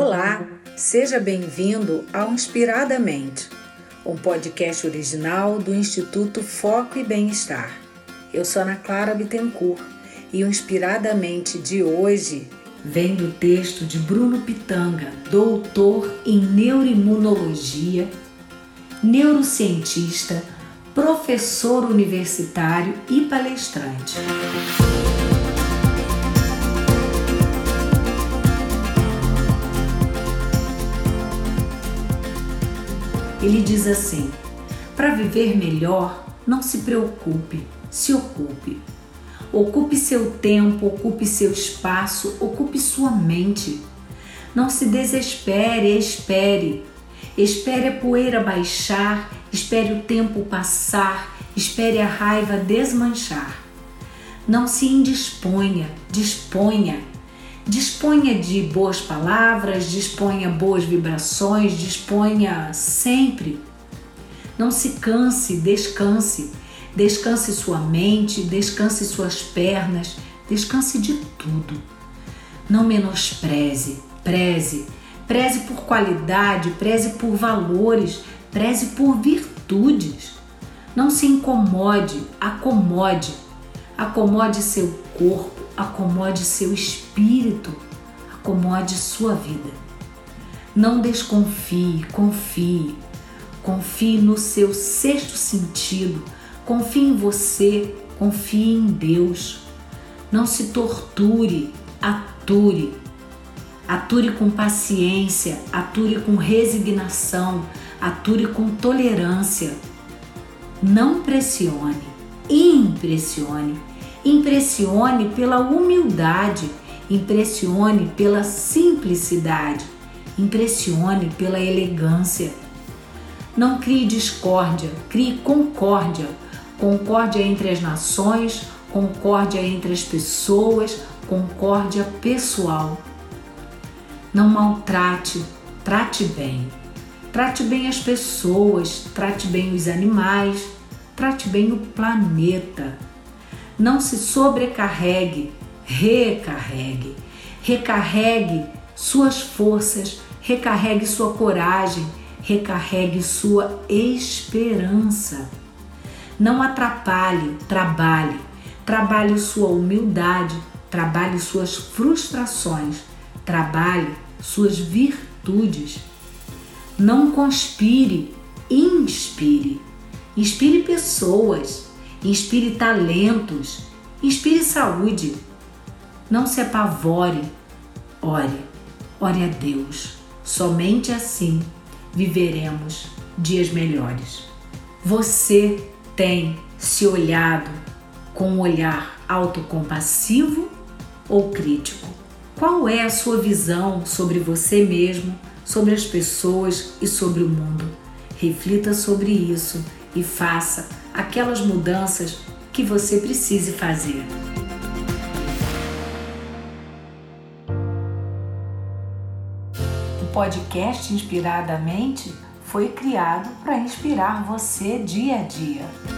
Olá, seja bem-vindo ao Inspiradamente, um podcast original do Instituto Foco e Bem-Estar. Eu sou Ana Clara Bittencourt e o Inspiradamente de hoje vem do texto de Bruno Pitanga, doutor em neuroimunologia, neurocientista, professor universitário e palestrante. Ele diz assim: para viver melhor, não se preocupe, se ocupe. Ocupe seu tempo, ocupe seu espaço, ocupe sua mente. Não se desespere, espere. Espere a poeira baixar, espere o tempo passar, espere a raiva desmanchar. Não se indisponha, disponha. Disponha de boas palavras, disponha boas vibrações, disponha sempre. Não se canse, descanse. Descanse sua mente, descanse suas pernas, descanse de tudo. Não menospreze, preze. Preze por qualidade, preze por valores, preze por virtudes. Não se incomode, acomode. Acomode seu corpo, acomode seu espírito, acomode sua vida. Não desconfie, confie. Confie no seu sexto sentido Confie em você, confie em Deus. Não se torture, ature. Ature com paciência, ature com resignação, ature com tolerância. Não pressione, impressione. Impressione pela humildade, impressione pela simplicidade, impressione pela elegância. Não crie discórdia, crie concórdia concórdia entre as nações, concórdia entre as pessoas, concórdia pessoal. Não maltrate, trate bem. Trate bem as pessoas, trate bem os animais, trate bem o planeta. Não se sobrecarregue, recarregue. Recarregue suas forças, recarregue sua coragem, recarregue sua esperança. Não atrapalhe, trabalhe. Trabalhe sua humildade, trabalhe suas frustrações, trabalhe suas virtudes. Não conspire, inspire. Inspire pessoas, inspire talentos, inspire saúde. Não se apavore, ore, ore a Deus. Somente assim viveremos dias melhores. Você tem se olhado com um olhar autocompassivo ou crítico? Qual é a sua visão sobre você mesmo, sobre as pessoas e sobre o mundo? Reflita sobre isso e faça aquelas mudanças que você precise fazer. O podcast Inspiradamente foi criado para inspirar você dia a dia.